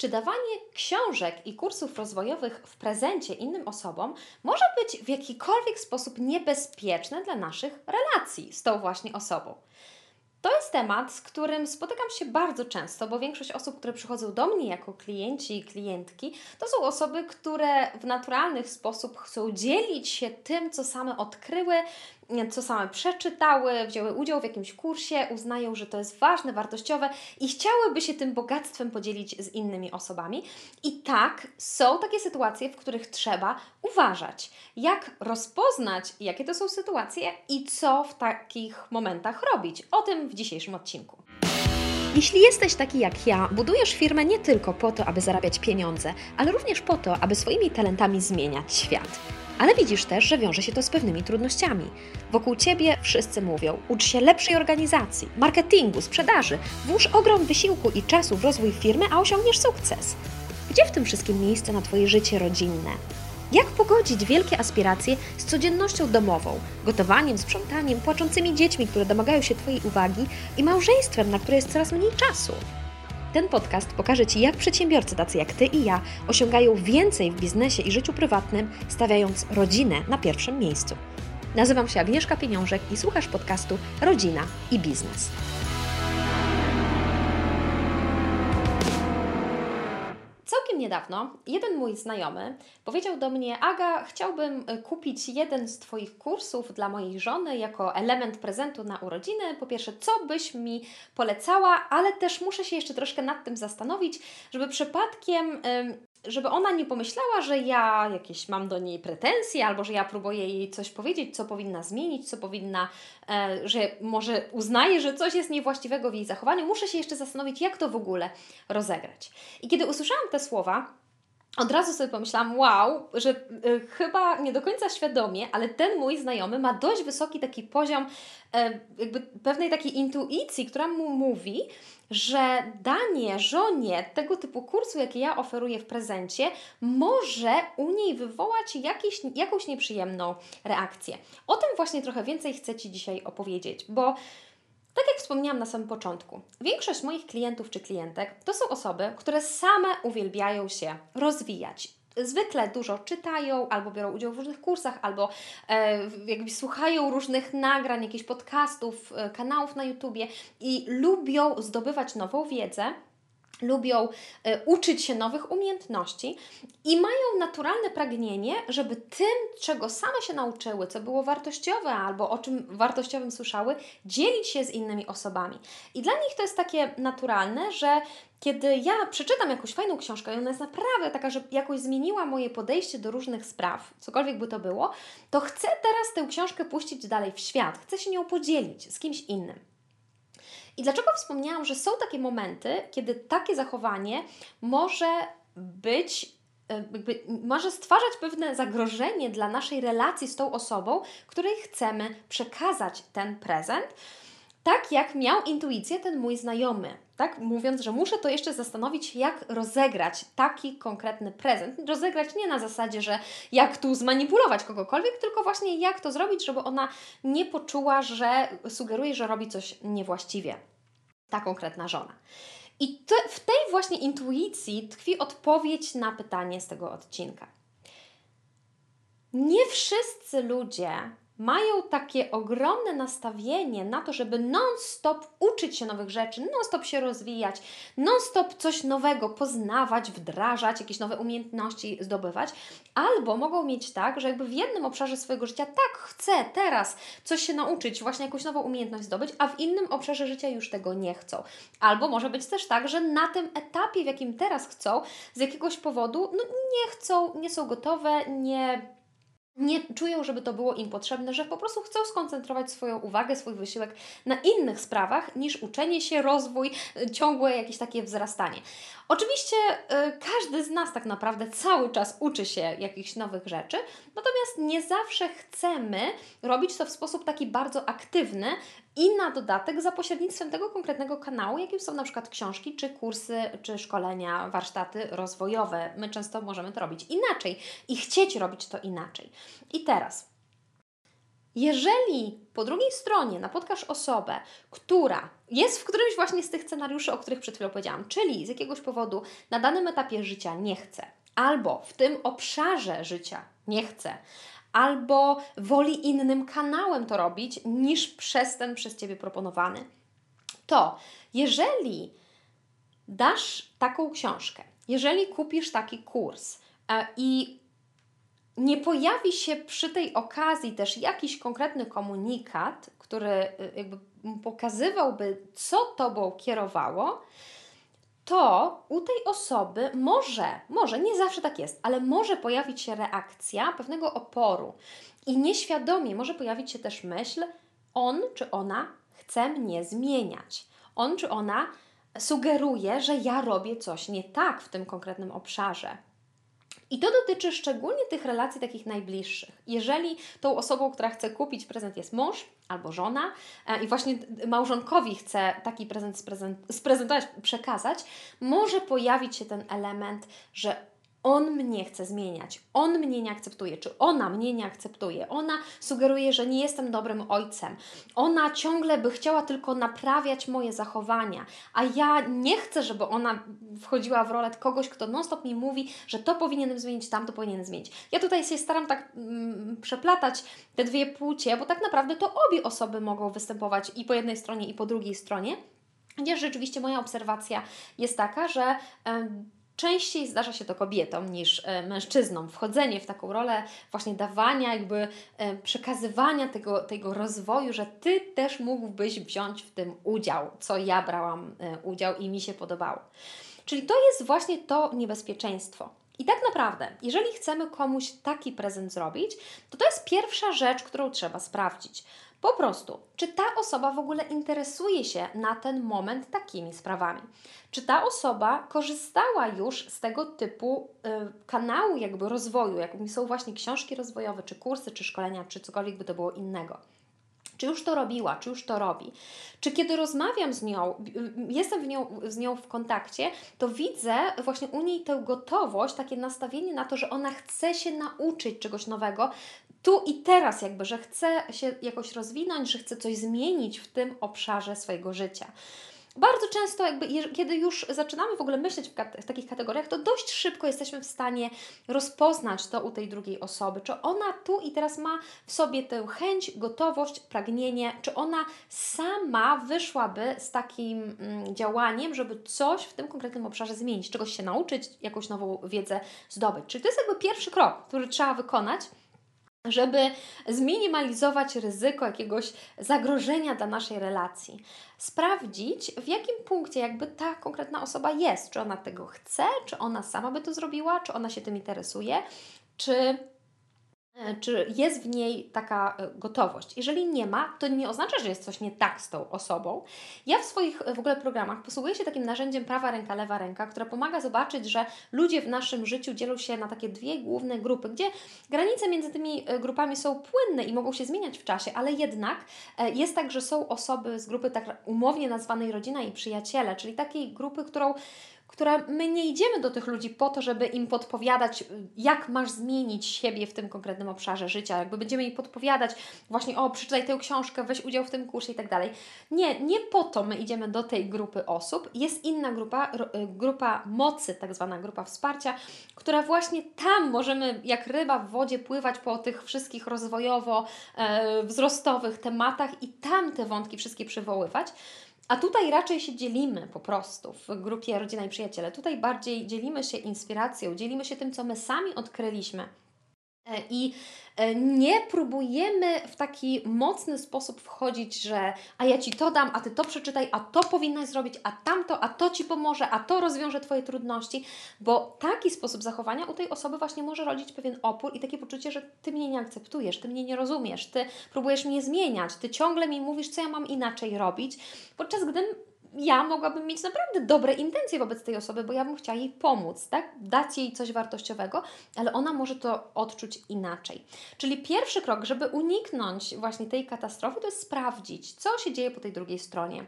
Czy dawanie książek i kursów rozwojowych w prezencie innym osobom może być w jakikolwiek sposób niebezpieczne dla naszych relacji z tą właśnie osobą? To jest temat, z którym spotykam się bardzo często, bo większość osób, które przychodzą do mnie jako klienci i klientki, to są osoby, które w naturalny sposób chcą dzielić się tym, co same odkryły, co same przeczytały, wzięły udział w jakimś kursie, uznają, że to jest ważne, wartościowe i chciałyby się tym bogactwem podzielić z innymi osobami. I tak, są takie sytuacje, w których trzeba uważać, jak rozpoznać, jakie to są sytuacje i co w takich momentach robić. O tym w dzisiejszym odcinku. Jeśli jesteś taki jak ja, budujesz firmę nie tylko po to, aby zarabiać pieniądze, ale również po to, aby swoimi talentami zmieniać świat. Ale widzisz też, że wiąże się to z pewnymi trudnościami. Wokół ciebie wszyscy mówią: ucz się lepszej organizacji, marketingu, sprzedaży, włóż ogrom wysiłku i czasu w rozwój firmy, a osiągniesz sukces. Gdzie w tym wszystkim miejsce na Twoje życie rodzinne? Jak pogodzić wielkie aspiracje z codziennością domową, gotowaniem, sprzątaniem, płaczącymi dziećmi, które domagają się Twojej uwagi i małżeństwem, na które jest coraz mniej czasu? Ten podcast pokaże Ci, jak przedsiębiorcy tacy jak Ty i ja osiągają więcej w biznesie i życiu prywatnym, stawiając rodzinę na pierwszym miejscu. Nazywam się Agnieszka Pieniążek i słuchasz podcastu Rodzina i Biznes. Całkiem niedawno jeden mój znajomy powiedział do mnie: Aga, chciałbym y, kupić jeden z Twoich kursów dla mojej żony jako element prezentu na urodziny. Po pierwsze, co byś mi polecała, ale też muszę się jeszcze troszkę nad tym zastanowić, żeby przypadkiem żeby ona nie pomyślała, że ja jakieś mam do niej pretensje, albo że ja próbuję jej coś powiedzieć, co powinna zmienić, co powinna, e, że może uznaje, że coś jest niewłaściwego w jej zachowaniu. Muszę się jeszcze zastanowić, jak to w ogóle rozegrać. I kiedy usłyszałam te słowa, od razu sobie pomyślałam, wow, że y, chyba nie do końca świadomie, ale ten mój znajomy ma dość wysoki taki poziom y, jakby pewnej takiej intuicji, która mu mówi, że danie żonie tego typu kursu, jaki ja oferuję w prezencie, może u niej wywołać jakiś, jakąś nieprzyjemną reakcję. O tym właśnie trochę więcej chcę Ci dzisiaj opowiedzieć, bo tak jak wspomniałam na samym początku, większość moich klientów czy klientek to są osoby, które same uwielbiają się rozwijać. Zwykle dużo czytają, albo biorą udział w różnych kursach, albo e, jakby słuchają różnych nagrań, jakichś podcastów, e, kanałów na YouTubie i lubią zdobywać nową wiedzę, lubią e, uczyć się nowych umiejętności i mają naturalne pragnienie, żeby tym, czego same się nauczyły, co było wartościowe albo o czym wartościowym słyszały, dzielić się z innymi osobami. I dla nich to jest takie naturalne, że kiedy ja przeczytam jakąś fajną książkę i ona jest naprawdę taka, że jakoś zmieniła moje podejście do różnych spraw, cokolwiek by to było, to chcę teraz tę książkę puścić dalej w świat, chcę się nią podzielić z kimś innym. I dlaczego wspomniałam, że są takie momenty, kiedy takie zachowanie może być e, jakby może stwarzać pewne zagrożenie dla naszej relacji z tą osobą, której chcemy przekazać ten prezent, tak jak miał intuicję ten mój znajomy, tak? Mówiąc, że muszę to jeszcze zastanowić, jak rozegrać taki konkretny prezent. Rozegrać nie na zasadzie, że jak tu zmanipulować kogokolwiek, tylko właśnie jak to zrobić, żeby ona nie poczuła, że sugeruje, że robi coś niewłaściwie. Ta konkretna żona. I to, w tej właśnie intuicji tkwi odpowiedź na pytanie z tego odcinka. Nie wszyscy ludzie mają takie ogromne nastawienie na to, żeby non-stop uczyć się nowych rzeczy, non-stop się rozwijać, non-stop coś nowego poznawać, wdrażać, jakieś nowe umiejętności zdobywać, albo mogą mieć tak, że jakby w jednym obszarze swojego życia tak chcę teraz coś się nauczyć, właśnie jakąś nową umiejętność zdobyć, a w innym obszarze życia już tego nie chcą. Albo może być też tak, że na tym etapie, w jakim teraz chcą, z jakiegoś powodu no, nie chcą, nie są gotowe, nie nie czują, żeby to było im potrzebne, że po prostu chcą skoncentrować swoją uwagę, swój wysiłek na innych sprawach niż uczenie się, rozwój, y, ciągłe jakieś takie wzrastanie. Oczywiście y, każdy z nas tak naprawdę cały czas uczy się jakichś nowych rzeczy, natomiast nie zawsze chcemy robić to w sposób taki bardzo aktywny i na dodatek za pośrednictwem tego konkretnego kanału, jakim są na przykład książki, czy kursy, czy szkolenia, warsztaty rozwojowe. My często możemy to robić inaczej i chcieć robić to inaczej. I teraz Jeżeli po drugiej stronie napotkasz osobę, która jest w którymś właśnie z tych scenariuszy, o których przed chwilą powiedziałam, czyli z jakiegoś powodu na danym etapie życia nie chce, albo w tym obszarze życia nie chce, albo woli innym kanałem to robić niż przez ten przez Ciebie proponowany, to jeżeli dasz taką książkę, jeżeli kupisz taki kurs e, i nie pojawi się przy tej okazji też jakiś konkretny komunikat, który y, jakby pokazywałby, co tobą kierowało, to u tej osoby może, może, nie zawsze tak jest, ale może pojawić się reakcja pewnego oporu i nieświadomie może pojawić się też myśl, on czy ona chce mnie zmieniać. On czy ona sugeruje, że ja robię coś nie tak w tym konkretnym obszarze. I to dotyczy szczególnie tych relacji takich najbliższych. Jeżeli tą osobą, która chce kupić prezent jest mąż albo żona e, i właśnie małżonkowi chce taki prezent sprezentować, przekazać, może pojawić się ten element, że on mnie chce zmieniać, on mnie nie akceptuje, czy ona mnie nie akceptuje, ona sugeruje, że nie jestem dobrym ojcem, ona ciągle by chciała tylko naprawiać moje zachowania, a ja nie chcę, żeby ona wchodziła w rolę kogoś, kto non-stop mi mówi, że to powinienem zmienić, tamto powinienem zmienić. Ja tutaj się staram tak mm, przeplatać te dwie płcie, bo tak naprawdę to obie osoby mogą występować i po jednej stronie, i po drugiej stronie. Chociaż rzeczywiście moja obserwacja jest taka, że częściej zdarza się to kobietom niż e, mężczyznom. Wchodzenie w taką rolę właśnie dawania, jakby e, przekazywania tego, tego rozwoju, że Ty też mógłbyś wziąć w tym udział, co ja brałam e, udział i mi się podobało. Czyli to jest właśnie to niebezpieczeństwo. I tak naprawdę, jeżeli chcemy komuś taki prezent zrobić, to to jest pierwsza rzecz, którą trzeba sprawdzić. Po prostu, czy ta osoba w ogóle interesuje się na ten moment takimi sprawami? Czy ta osoba korzystała już z tego typu y, kanału jakby rozwoju, jakimi są właśnie książki rozwojowe, czy kursy, czy szkolenia, czy cokolwiek by to było innego? Czy już to robiła, czy już to robi? Czy kiedy rozmawiam z nią, jestem w nią, z nią w kontakcie, to widzę właśnie u niej tę gotowość, takie nastawienie na to, że ona chce się nauczyć czegoś nowego, tu i teraz, jakby, że chce się jakoś rozwinąć, że chce coś zmienić w tym obszarze swojego życia. Bardzo często, jakby, kiedy już zaczynamy w ogóle myśleć w, w, takich kategoriach, to dość szybko jesteśmy w stanie rozpoznać to u tej drugiej osoby, czy ona tu i teraz ma w sobie tę chęć, gotowość, pragnienie, czy ona sama wyszłaby z takim mm, działaniem, żeby coś w tym konkretnym obszarze zmienić, czegoś się nauczyć, jakąś nową wiedzę zdobyć. Czyli to jest jakby pierwszy krok, który trzeba wykonać żeby zminimalizować ryzyko jakiegoś zagrożenia dla naszej relacji. Sprawdzić, w jakim punkcie jakby ta konkretna osoba jest. Czy ona tego chce, czy ona sama by to zrobiła, czy ona się tym interesuje, czy czy jest w niej taka e, gotowość. Jeżeli nie ma, to nie oznacza, że jest coś nie tak z tą osobą. Ja w swoich e, w ogóle programach posługuję się takim narzędziem prawa ręka, lewa ręka, które pomaga zobaczyć, że ludzie w naszym życiu dzielą się na takie dwie główne grupy, gdzie granice między tymi grupami są płynne i mogą się zmieniać w czasie, ale jednak jest tak, że są osoby z grupy tak umownie nazwanej rodzina i przyjaciele, czyli takiej grupy, którą która my nie idziemy do tych ludzi po to, żeby im podpowiadać, jak masz zmienić siebie w tym konkretnym obszarze życia. Jakby będziemy im podpowiadać właśnie, o, przeczytaj tę książkę, weź udział w tym kursie i tak dalej. Nie, nie po to my idziemy do tej grupy osób. Jest inna grupa, y, grupa mocy, tak zwana grupa wsparcia, która właśnie tam możemy jak ryba w wodzie pływać po tych wszystkich rozwojowo-wzrostowych e, tematach i tam te wątki wszystkie przywoływać. A tutaj raczej się dzielimy po prostu w grupie Rodzina i Przyjaciele. Tutaj bardziej dzielimy się inspiracją, dzielimy się tym, co my sami odkryliśmy. E, I E, nie próbujemy w taki mocny sposób wchodzić, że a ja ci to dam, a ty to przeczytaj, a to powinnaś zrobić, a tamto, a to ci pomoże, a to rozwiąże twoje trudności, bo taki sposób zachowania u tej osoby właśnie może rodzić pewien opór i takie poczucie, że ty mnie nie akceptujesz, ty mnie nie rozumiesz, ty próbujesz mnie zmieniać, ty ciągle mi mówisz, co ja mam inaczej robić, podczas gdy ja mogłabym mieć naprawdę dobre intencje wobec tej osoby, bo ja bym chciała jej pomóc, tak? Dać jej coś wartościowego, ale ona może to odczuć inaczej. Czyli pierwszy krok, żeby uniknąć właśnie tej katastrofy, to jest sprawdzić, co się dzieje po tej drugiej stronie.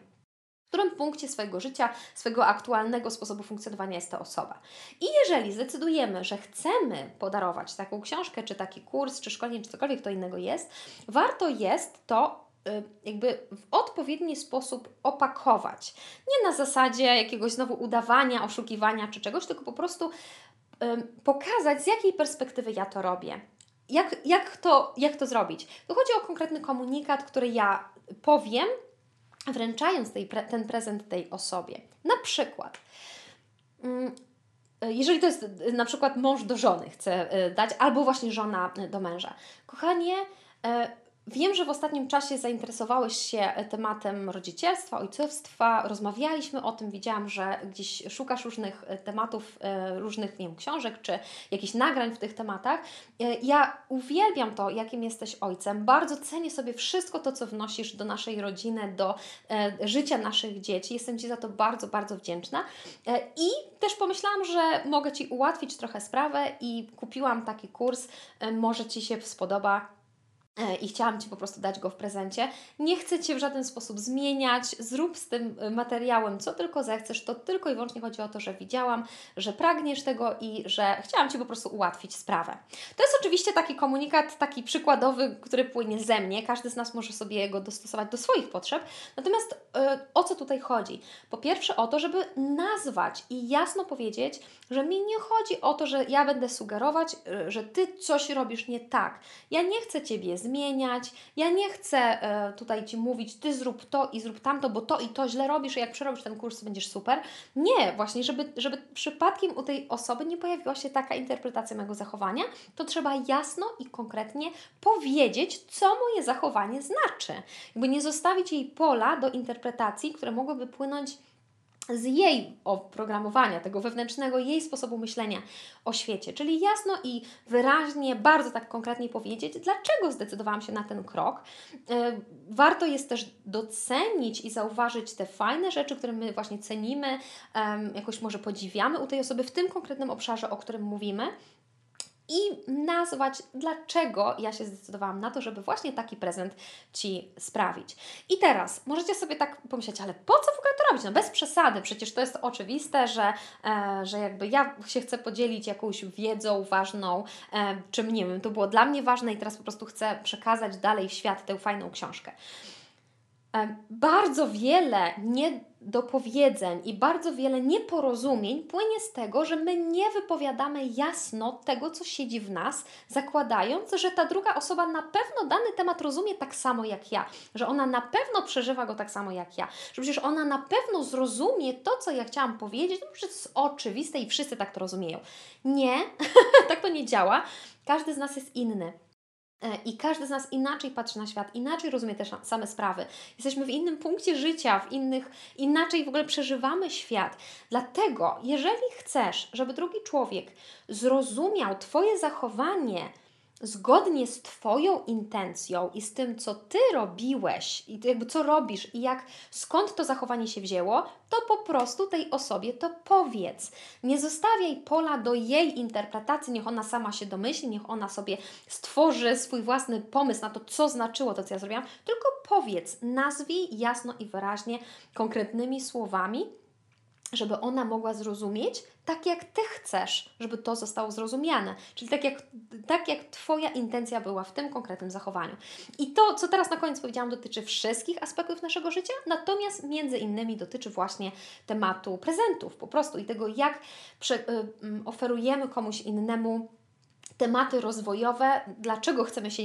którym punkcie swojego życia, swojego aktualnego sposobu funkcjonowania jest ta osoba. I jeżeli zdecydujemy, że chcemy podarować taką książkę, czy taki kurs, czy szkolenie, czy cokolwiek to innego jest, warto jest to jakby w odpowiedni sposób opakować. Nie na zasadzie jakiegoś znowu udawania, oszukiwania czy czegoś, tylko po prostu pokazać, z jakiej perspektywy ja to robię. Jak, jak, to, jak to zrobić? To chodzi o konkretny komunikat, który ja powiem, wręczając tej, ten prezent tej osobie. Na przykład, mm, jeżeli to jest na przykład mąż do żony chce y, dać, albo właśnie żona do męża. Kochanie, y, Wiem, że w ostatnim czasie zainteresowałeś się tematem rodzicielstwa, ojcostwa. Rozmawialiśmy o tym, widziałam, że gdzieś szukasz różnych e, tematów, e, różnych nie wiem, książek czy jakichś nagrań w tych tematach. E, ja uwielbiam to, jakim jesteś ojcem. Bardzo cenię sobie wszystko to, co wnosisz do naszej rodziny, do życia naszych dzieci. Jestem Ci za to bardzo, bardzo wdzięczna. I też pomyślałam, że mogę Ci ułatwić trochę sprawę i kupiłam taki kurs. Może Ci się spodoba E, i chciałam Ci po prostu dać go w prezencie. Nie chcę Cię w żaden sposób zmieniać. Zrób z tym e, materiałem co tylko zechcesz. To tylko i wyłącznie chodzi o to, że widziałam, że pragniesz tego i że chciałam Ci po prostu ułatwić sprawę. To jest oczywiście taki komunikat, taki przykładowy, który płynie ze mnie. Każdy z nas może sobie go dostosować do swoich potrzeb. Natomiast yy, o co tutaj chodzi? Po pierwsze o to, żeby nazwać i jasno powiedzieć, że mi nie chodzi o to, że ja będę sugerować, że Ty coś robisz nie tak. Ja nie chcę Ciebie zmieniać. Ja nie chcę e, tutaj Ci mówić, Ty zrób to i zrób tamto, bo to i to źle robisz, i jak przerobisz ten kurs, będziesz super. Nie, właśnie, żeby, żeby przypadkiem u tej osoby nie pojawiła się taka interpretacja mojego zachowania, to trzeba jasno i konkretnie powiedzieć, co moje zachowanie znaczy. Jakby nie zostawić jej pola do interpretacji, które mogłyby płynąć z jej oprogramowania, tego wewnętrznego, jej sposobu myślenia o świecie. Czyli jasno i wyraźnie, bardzo tak konkretnie powiedzieć, dlaczego zdecydowałam się na ten krok. E, warto jest też docenić i zauważyć te fajne rzeczy, które my właśnie cenimy, jakoś może podziwiamy u tej osoby w tym konkretnym obszarze, o którym mówimy i nazwać, dlaczego ja się zdecydowałam na to, żeby właśnie taki prezent Ci sprawić. I teraz możecie sobie tak pomyśleć, ale po co w ogóle to robić? No bez przesady, przecież to jest oczywiste, że, e, że jakby ja się chcę podzielić jakąś wiedzą ważną, e, czym nie wiem, to było dla mnie ważne i teraz po prostu chcę przekazać dalej w świat tę fajną książkę. E, bardzo wiele niedopowiedzeń i bardzo wiele nieporozumień płynie z tego, że my nie wypowiadamy jasno tego, co siedzi w nas, zakładając, że ta druga osoba na pewno dany temat rozumie tak samo jak ja, że ona na pewno przeżywa go tak samo jak ja, że przecież ona na pewno zrozumie to, co ja chciałam powiedzieć, no przecież to jest oczywiste i wszyscy tak to rozumieją. Nie, tak to nie działa. Każdy z nas jest inny. E, I każdy z nas inaczej patrzy na świat, inaczej rozumie te same sprawy. Jesteśmy w innym punkcie życia, w innych, inaczej w ogóle przeżywamy świat. Dlatego, jeżeli chcesz, żeby drugi człowiek zrozumiał Twoje zachowanie, zgodnie z Twoją intencją i z tym, co Ty robiłeś, i jakby co robisz, i jak skąd to zachowanie się wzięło, to po prostu tej osobie to powiedz. Nie zostawiaj pola do jej interpretacji, niech ona sama się domyśli, niech ona sobie stworzy swój własny pomysł na to, co znaczyło to, co ja zrobiłam, tylko powiedz, nazwij jasno i wyraźnie, konkretnymi słowami, żeby ona mogła zrozumieć tak, jak Ty chcesz, żeby to zostało zrozumiane. Czyli tak jak, tak, jak Twoja intencja była w tym konkretnym zachowaniu. I to, co teraz na koniec powiedziałam, dotyczy wszystkich aspektów naszego życia, natomiast między innymi dotyczy właśnie tematu prezentów po prostu i tego, jak prze, y, y, oferujemy komuś innemu tematy rozwojowe, dlaczego chcemy się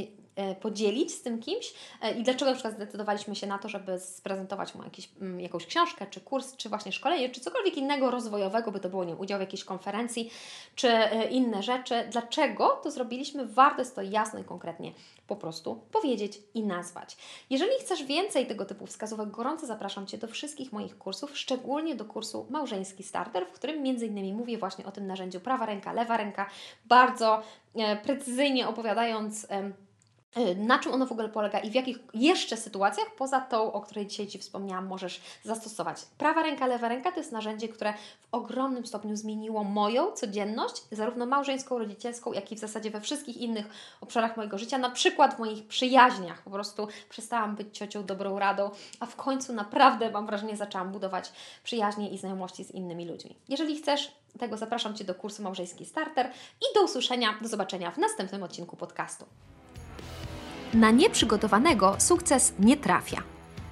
podzielić z tym kimś e, i dlaczego na przykład zdecydowaliśmy się na to, żeby sprezentować mu jakieś, mm, jakąś książkę, czy kurs, czy właśnie szkolenie, czy cokolwiek innego rozwojowego, by to było nie udział w jakiejś konferencji, czy e, inne rzeczy. Dlaczego to zrobiliśmy? Warto jest to jasno i konkretnie po prostu powiedzieć i nazwać. Jeżeli chcesz więcej tego typu wskazówek, gorąco zapraszam Cię do wszystkich moich kursów, szczególnie do kursu Małżeński Starter, w którym innymi mówię właśnie o tym narzędziu prawa ręka, lewa ręka, bardzo precyzyjnie opowiadając na czym ono w ogóle polega i w jakich jeszcze sytuacjach, poza tą, o której dzisiaj Ci wspomniałam, możesz zastosować. Prawa ręka, lewa ręka to jest narzędzie, które w ogromnym stopniu zmieniło moją codzienność, zarówno małżeńską, rodzicielską, jak i w zasadzie we wszystkich innych obszarach mojego życia, na przykład w moich przyjaźniach. Po prostu przestałam być ciocią dobrą radą, a w końcu naprawdę, mam wrażenie, zaczęłam budować przyjaźnie i znajomości z innymi ludźmi. Jeżeli chcesz tego, zapraszam Cię do kursu Małżeński Starter i do usłyszenia, do zobaczenia w następnym odcinku podcastu. Na nieprzygotowanego sukces nie trafia.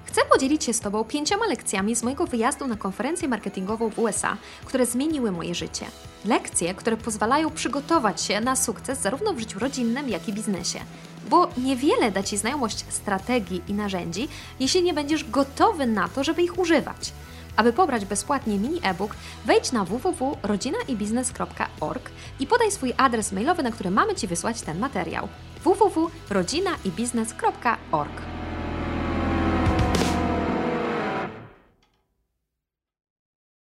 Chcę podzielić się z Tobą pięcioma lekcjami z mojego wyjazdu na konferencję marketingową w USA, które zmieniły moje życie. Lekcje, które pozwalają przygotować się na sukces zarówno w życiu rodzinnym, jak i biznesie. Bo niewiele da Ci znajomość strategii i narzędzi, jeśli nie będziesz gotowy na to, żeby ich używać. Aby pobrać bezpłatnie mini e-book, wejdź na www.rodzinaibiznes.org i podaj swój adres mailowy, na który mamy Ci wysłać ten materiał www.rodzinaibiznes.org.